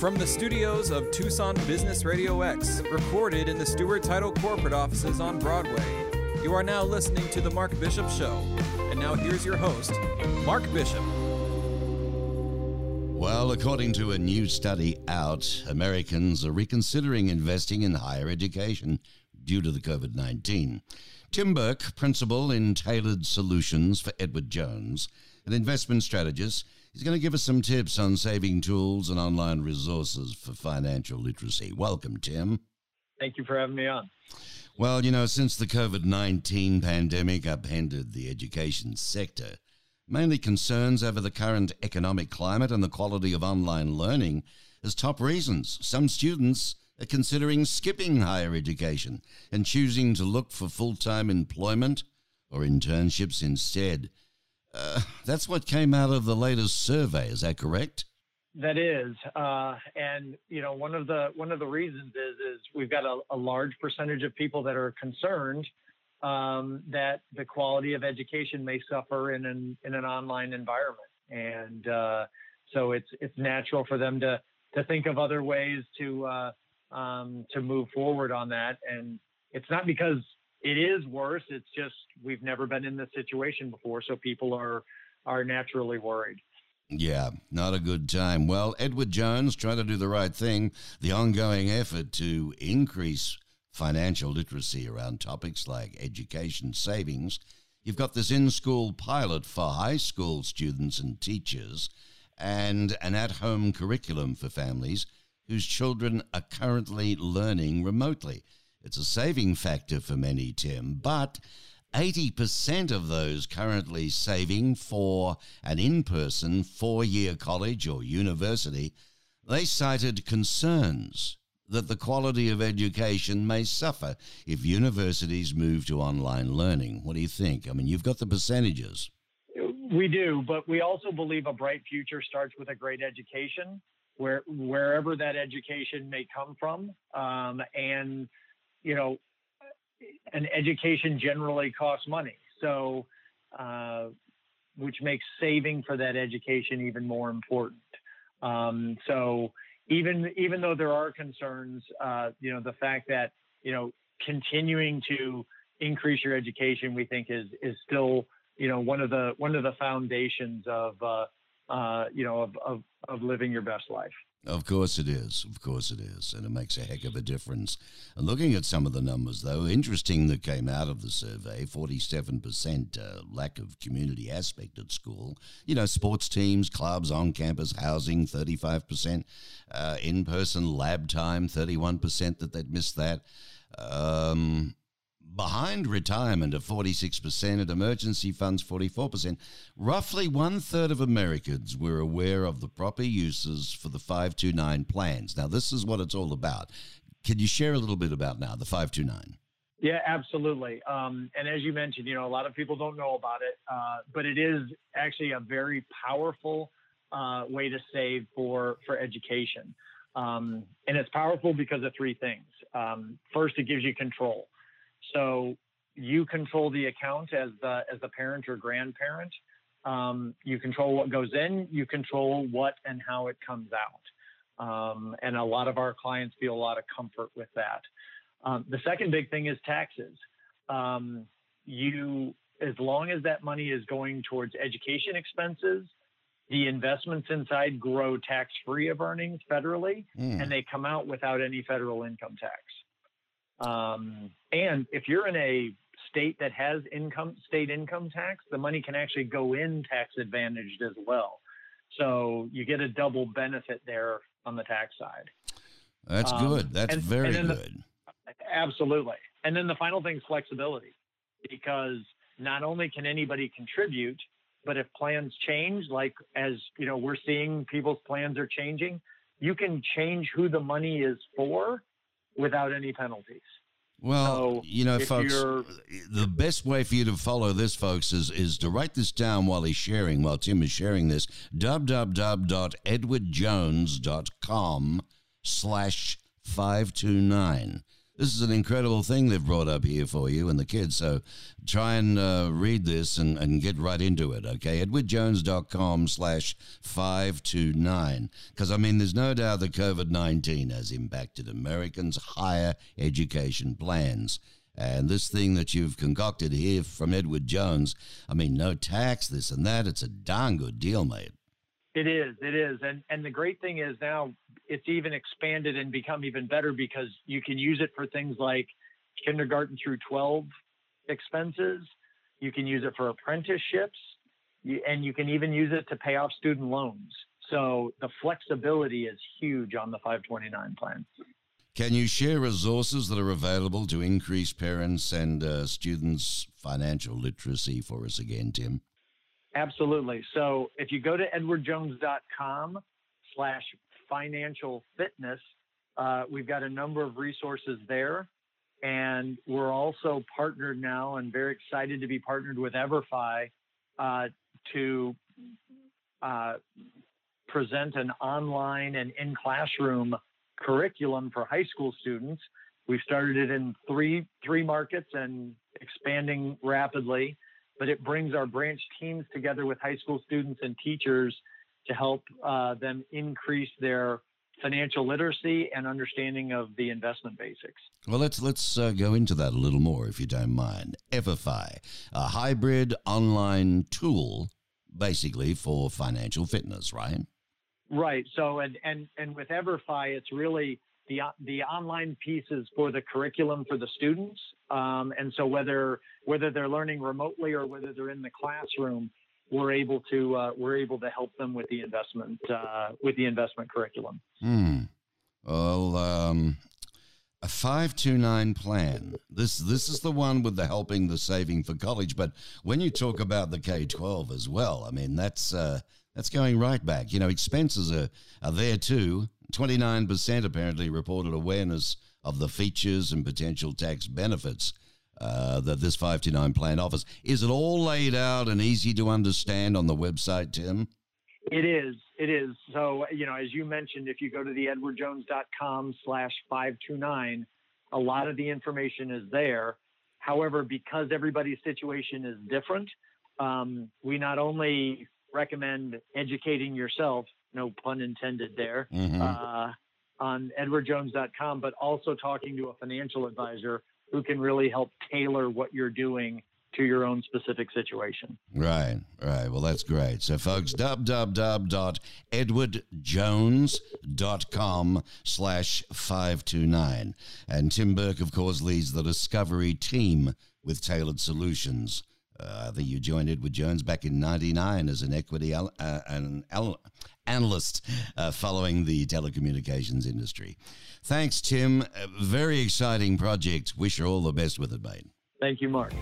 From the studios of Tucson Business Radio X, recorded in the Stewart Title corporate offices on Broadway, you are now listening to The Mark Bishop Show. And now here's your host, Mark Bishop. Well, according to a new study out, Americans are reconsidering investing in higher education due to the COVID 19. Tim Burke, principal in Tailored Solutions for Edward Jones, an investment strategist, He's going to give us some tips on saving tools and online resources for financial literacy. Welcome, Tim. Thank you for having me on. Well, you know, since the COVID 19 pandemic upended the education sector, mainly concerns over the current economic climate and the quality of online learning as top reasons. Some students are considering skipping higher education and choosing to look for full time employment or internships instead. Uh, that's what came out of the latest survey. Is that correct? That is, uh, and you know, one of the one of the reasons is is we've got a, a large percentage of people that are concerned um, that the quality of education may suffer in an in an online environment, and uh, so it's it's natural for them to to think of other ways to uh, um, to move forward on that, and it's not because it is worse. It's just we've never been in this situation before, so people are are naturally worried. Yeah, not a good time. Well, Edward Jones trying to do the right thing. The ongoing effort to increase financial literacy around topics like education savings. You've got this in school pilot for high school students and teachers, and an at home curriculum for families whose children are currently learning remotely. It's a saving factor for many, Tim, but 80% of those currently saving for an in person four year college or university, they cited concerns that the quality of education may suffer if universities move to online learning. What do you think? I mean, you've got the percentages. We do, but we also believe a bright future starts with a great education, where wherever that education may come from, um, and you know, an education generally costs money. So, uh, which makes saving for that education even more important. Um, so, even even though there are concerns, uh, you know, the fact that you know continuing to increase your education, we think is is still you know one of the one of the foundations of uh, uh, you know of, of of living your best life. Of course it is. Of course it is. And it makes a heck of a difference. And looking at some of the numbers, though, interesting that came out of the survey 47% uh, lack of community aspect at school. You know, sports teams, clubs, on campus housing, 35%, uh, in person lab time, 31% that they'd missed that. Um, behind retirement of 46% and emergency funds 44%. Roughly one third of Americans were aware of the proper uses for the 529 plans. Now, this is what it's all about. Can you share a little bit about now the 529? Yeah, absolutely. Um, and as you mentioned, you know, a lot of people don't know about it, uh, but it is actually a very powerful uh, way to save for for education. Um, and it's powerful because of three things. Um, first, it gives you control. So you control the account as the as the parent or grandparent. Um, you control what goes in. You control what and how it comes out. Um, and a lot of our clients feel a lot of comfort with that. Um, the second big thing is taxes. Um, you, as long as that money is going towards education expenses, the investments inside grow tax free of earnings federally, mm. and they come out without any federal income tax. Um, and if you're in a state that has income state income tax, the money can actually go in tax advantaged as well. So you get a double benefit there on the tax side. That's um, good. That's and, very and good. The, absolutely. And then the final thing is flexibility, because not only can anybody contribute, but if plans change, like as you know, we're seeing people's plans are changing, you can change who the money is for without any penalties. Well, so you know, folks, the best way for you to follow this, folks, is is to write this down while he's sharing, while Tim is sharing this. www.edwardjones.com slash 529. This is an incredible thing they've brought up here for you and the kids. So try and uh, read this and, and get right into it, okay? edwardjones.com slash 529. Because, I mean, there's no doubt that COVID 19 has impacted Americans' higher education plans. And this thing that you've concocted here from Edward Jones, I mean, no tax, this and that, it's a darn good deal, mate. It is, it is. And and the great thing is now it's even expanded and become even better because you can use it for things like kindergarten through 12 expenses. You can use it for apprenticeships and you can even use it to pay off student loans. So the flexibility is huge on the 529 plan. Can you share resources that are available to increase parents and uh, students' financial literacy for us again, Tim? Absolutely. So if you go to edwardjones.com slash financial fitness, uh, we've got a number of resources there. And we're also partnered now and very excited to be partnered with Everfi uh, to uh, present an online and in classroom curriculum for high school students. We've started it in three three markets and expanding rapidly but it brings our branch teams together with high school students and teachers to help uh, them increase their financial literacy and understanding of the investment basics. Well, let's let's uh, go into that a little more, if you don't mind. Everfi, a hybrid online tool, basically for financial fitness, right? Right. So, and and and with Everfi, it's really the the online pieces for the curriculum for the students. Um, and so whether whether they're learning remotely or whether they're in the classroom, we're able to uh, we're able to help them with the investment uh, with the investment curriculum. Hmm. Well, um, a five two nine plan. This this is the one with the helping the saving for college. But when you talk about the K twelve as well, I mean that's uh, that's going right back. You know, expenses are are there too 29% apparently reported awareness of the features and potential tax benefits uh, that this 529 plan offers. Is it all laid out and easy to understand on the website, Tim? It is. It is. So, you know, as you mentioned, if you go to the edwardjones.com slash 529, a lot of the information is there. However, because everybody's situation is different, um, we not only recommend educating yourself, no pun intended there, mm-hmm. uh, on edwardjones.com, but also talking to a financial advisor who can really help tailor what you're doing to your own specific situation. Right, right. Well, that's great. So, folks, www.edwardjones.com slash 529. And Tim Burke, of course, leads the Discovery team with Tailored Solutions. Uh, I think you joined Edward Jones back in '99 as an equity al- uh, an al- analyst uh, following the telecommunications industry. Thanks, Tim. A very exciting project. Wish you all the best with it, mate. Thank you, Mark.